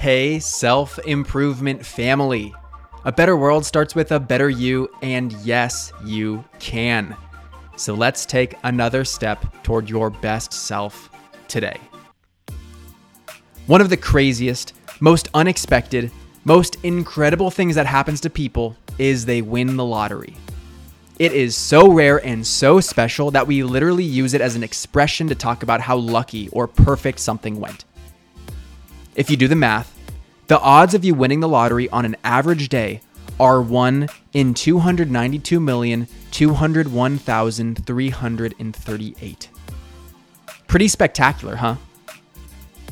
Hey, self improvement family. A better world starts with a better you, and yes, you can. So let's take another step toward your best self today. One of the craziest, most unexpected, most incredible things that happens to people is they win the lottery. It is so rare and so special that we literally use it as an expression to talk about how lucky or perfect something went. If you do the math, the odds of you winning the lottery on an average day are 1 in 292,201,338. Pretty spectacular, huh?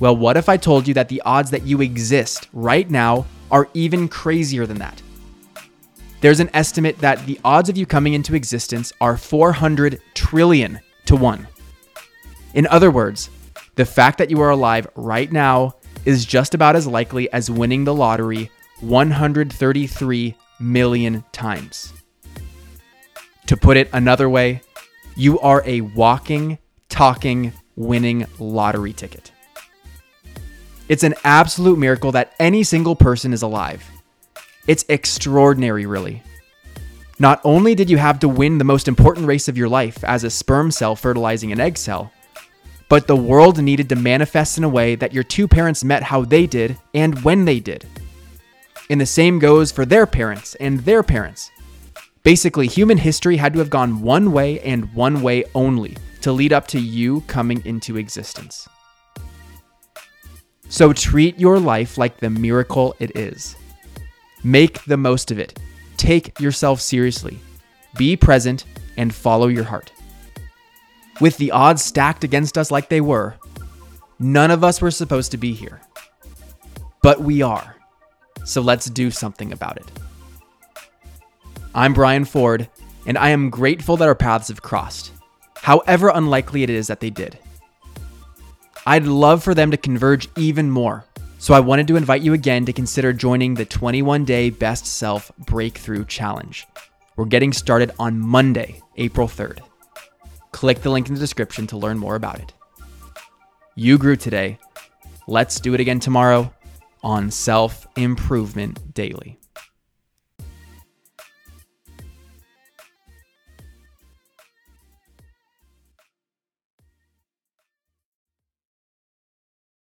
Well, what if I told you that the odds that you exist right now are even crazier than that? There's an estimate that the odds of you coming into existence are 400 trillion to 1. In other words, the fact that you are alive right now is just about as likely as winning the lottery 133 million times. To put it another way, you are a walking, talking, winning lottery ticket. It's an absolute miracle that any single person is alive. It's extraordinary, really. Not only did you have to win the most important race of your life as a sperm cell fertilizing an egg cell, but the world needed to manifest in a way that your two parents met how they did and when they did. And the same goes for their parents and their parents. Basically, human history had to have gone one way and one way only to lead up to you coming into existence. So treat your life like the miracle it is. Make the most of it. Take yourself seriously. Be present and follow your heart. With the odds stacked against us like they were, none of us were supposed to be here. But we are. So let's do something about it. I'm Brian Ford, and I am grateful that our paths have crossed, however unlikely it is that they did. I'd love for them to converge even more so I wanted to invite you again to consider joining the 21 day Best Self Breakthrough Challenge. We're getting started on Monday, April 3rd. Click the link in the description to learn more about it. You grew today. Let's do it again tomorrow on Self Improvement Daily.